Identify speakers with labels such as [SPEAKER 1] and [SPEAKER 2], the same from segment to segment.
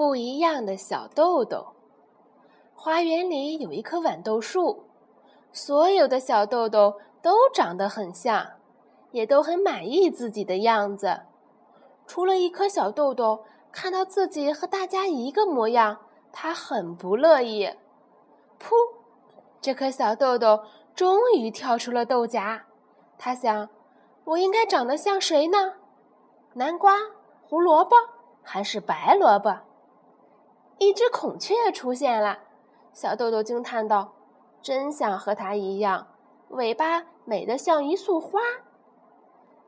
[SPEAKER 1] 不一样的小豆豆。花园里有一棵豌豆树，所有的小豆豆都长得很像，也都很满意自己的样子。除了一颗小豆豆，看到自己和大家一个模样，他很不乐意。噗！这颗小豆豆终于跳出了豆荚。他想：我应该长得像谁呢？南瓜、胡萝卜还是白萝卜？一只孔雀出现了，小豆豆惊叹道：“真想和它一样，尾巴美得像一束花。”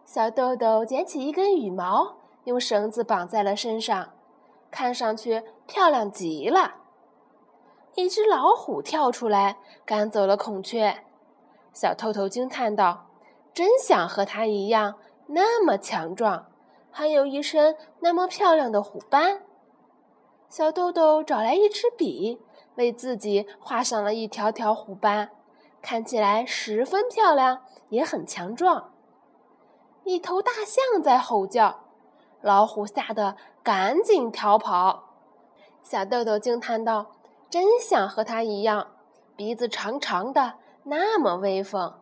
[SPEAKER 1] 小豆豆捡起一根羽毛，用绳子绑在了身上，看上去漂亮极了。一只老虎跳出来，赶走了孔雀。小豆豆惊叹道：“真想和它一样，那么强壮。”还有一身那么漂亮的虎斑，小豆豆找来一支笔，为自己画上了一条条虎斑，看起来十分漂亮，也很强壮。一头大象在吼叫，老虎吓得赶紧逃跑。小豆豆惊叹道：“真想和它一样，鼻子长长的，那么威风。”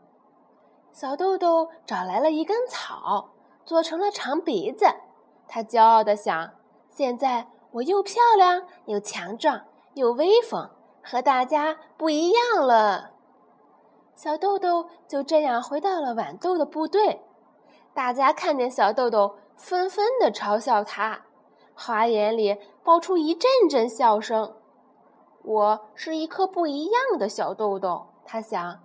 [SPEAKER 1] 小豆豆找来了一根草。做成了长鼻子，他骄傲地想：“现在我又漂亮又强壮又威风，和大家不一样了。”小豆豆就这样回到了豌豆的部队。大家看见小豆豆，纷纷地嘲笑他，花园里爆出一阵阵笑声。我是一颗不一样的小豆豆，他想。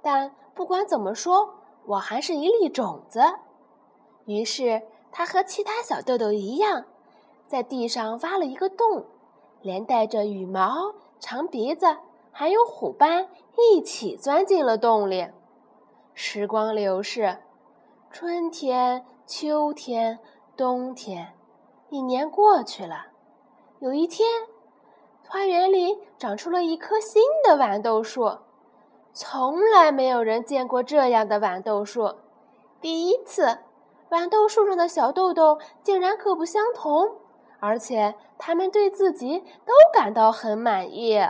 [SPEAKER 1] 但不管怎么说，我还是一粒种子。于是，他和其他小豆豆一样，在地上挖了一个洞，连带着羽毛、长鼻子还有虎斑一起钻进了洞里。时光流逝，春天、秋天、冬天，一年过去了。有一天，花园里长出了一棵新的豌豆树，从来没有人见过这样的豌豆树，第一次。豌豆树上的小豆豆竟然各不相同，而且他们对自己都感到很满意。